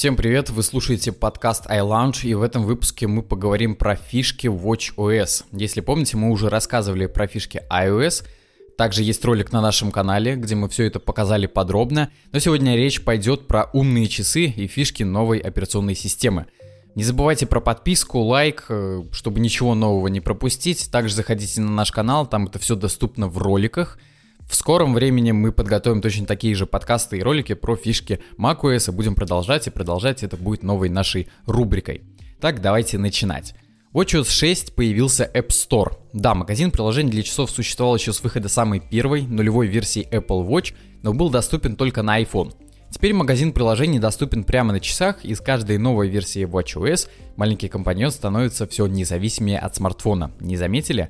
Всем привет, вы слушаете подкаст iLounge, и в этом выпуске мы поговорим про фишки WatchOS. Если помните, мы уже рассказывали про фишки iOS, также есть ролик на нашем канале, где мы все это показали подробно, но сегодня речь пойдет про умные часы и фишки новой операционной системы. Не забывайте про подписку, лайк, э, чтобы ничего нового не пропустить. Также заходите на наш канал, там это все доступно в роликах – в скором времени мы подготовим точно такие же подкасты и ролики про фишки macOS и будем продолжать и продолжать. Это будет новой нашей рубрикой. Так, давайте начинать. WatchOS 6 появился App Store. Да, магазин приложений для часов существовал еще с выхода самой первой, нулевой версии Apple Watch, но был доступен только на iPhone. Теперь магазин приложений доступен прямо на часах, и с каждой новой версией WatchOS маленький компаньон становится все независимее от смартфона. Не заметили?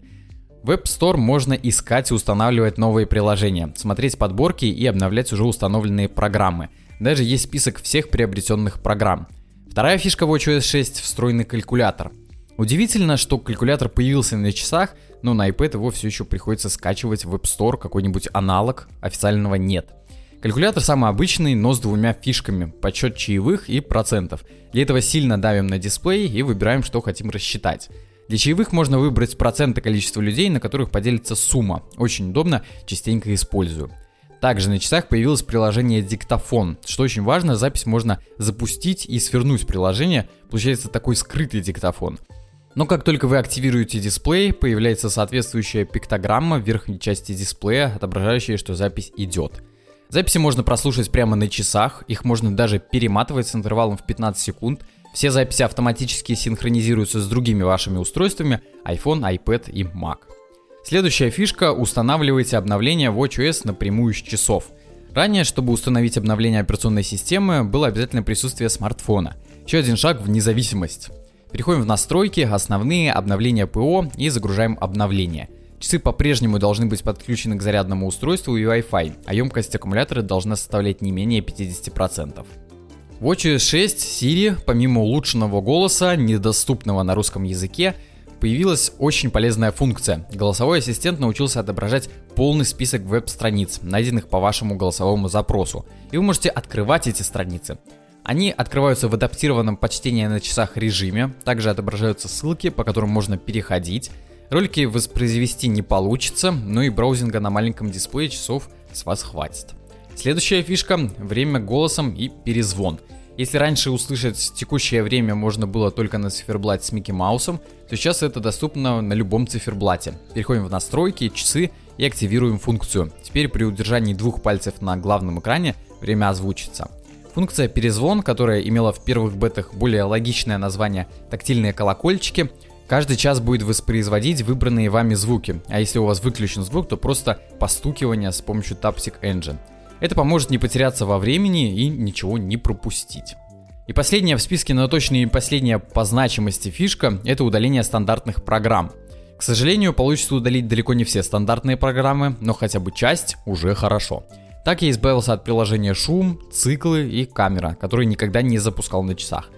В App Store можно искать и устанавливать новые приложения, смотреть подборки и обновлять уже установленные программы. Даже есть список всех приобретенных программ. Вторая фишка в WatchOS 6 – встроенный калькулятор. Удивительно, что калькулятор появился на часах, но на iPad его все еще приходится скачивать в App Store, какой-нибудь аналог, официального нет. Калькулятор самый обычный, но с двумя фишками – подсчет чаевых и процентов. Для этого сильно давим на дисплей и выбираем, что хотим рассчитать. Для чаевых можно выбрать проценты количества людей, на которых поделится сумма. Очень удобно, частенько использую. Также на часах появилось приложение «Диктофон». Что очень важно, запись можно запустить и свернуть приложение. Получается такой скрытый диктофон. Но как только вы активируете дисплей, появляется соответствующая пиктограмма в верхней части дисплея, отображающая, что запись идет. Записи можно прослушать прямо на часах, их можно даже перематывать с интервалом в 15 секунд – все записи автоматически синхронизируются с другими вашими устройствами iPhone, iPad и Mac. Следующая фишка – устанавливайте обновление WatchOS напрямую с часов. Ранее, чтобы установить обновление операционной системы, было обязательно присутствие смартфона. Еще один шаг в независимость. Переходим в настройки, основные, обновления ПО и загружаем обновление. Часы по-прежнему должны быть подключены к зарядному устройству и Wi-Fi, а емкость аккумулятора должна составлять не менее 50%. В WatchOS 6 Siri, помимо улучшенного голоса, недоступного на русском языке, появилась очень полезная функция. Голосовой ассистент научился отображать полный список веб-страниц, найденных по вашему голосовому запросу. И вы можете открывать эти страницы. Они открываются в адаптированном по чтению на часах режиме, также отображаются ссылки, по которым можно переходить. Ролики воспроизвести не получится, но и браузинга на маленьком дисплее часов с вас хватит. Следующая фишка – время голосом и перезвон. Если раньше услышать текущее время можно было только на циферблате с Микки Маусом, то сейчас это доступно на любом циферблате. Переходим в настройки, часы и активируем функцию. Теперь при удержании двух пальцев на главном экране время озвучится. Функция перезвон, которая имела в первых бетах более логичное название «тактильные колокольчики», каждый час будет воспроизводить выбранные вами звуки, а если у вас выключен звук, то просто постукивание с помощью Taptic Engine. Это поможет не потеряться во времени и ничего не пропустить. И последняя в списке, но точно не последняя по значимости фишка – это удаление стандартных программ. К сожалению, получится удалить далеко не все стандартные программы, но хотя бы часть уже хорошо. Так я избавился от приложения шум, циклы и камера, которые никогда не запускал на часах.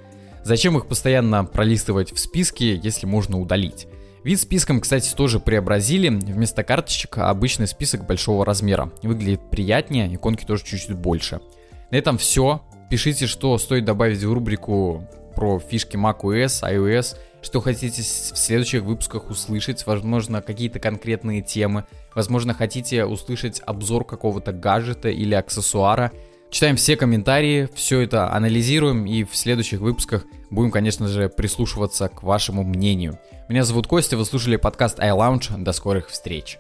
Зачем их постоянно пролистывать в списке, если можно удалить? Вид списком, кстати, тоже преобразили. Вместо карточек обычный список большого размера. Выглядит приятнее, иконки тоже чуть-чуть больше. На этом все. Пишите, что стоит добавить в рубрику про фишки macOS, iOS, что хотите в следующих выпусках услышать, возможно, какие-то конкретные темы, возможно, хотите услышать обзор какого-то гаджета или аксессуара. Читаем все комментарии, все это анализируем и в следующих выпусках будем, конечно же, прислушиваться к вашему мнению. Меня зовут Костя, вы слушали подкаст iLounge. До скорых встреч.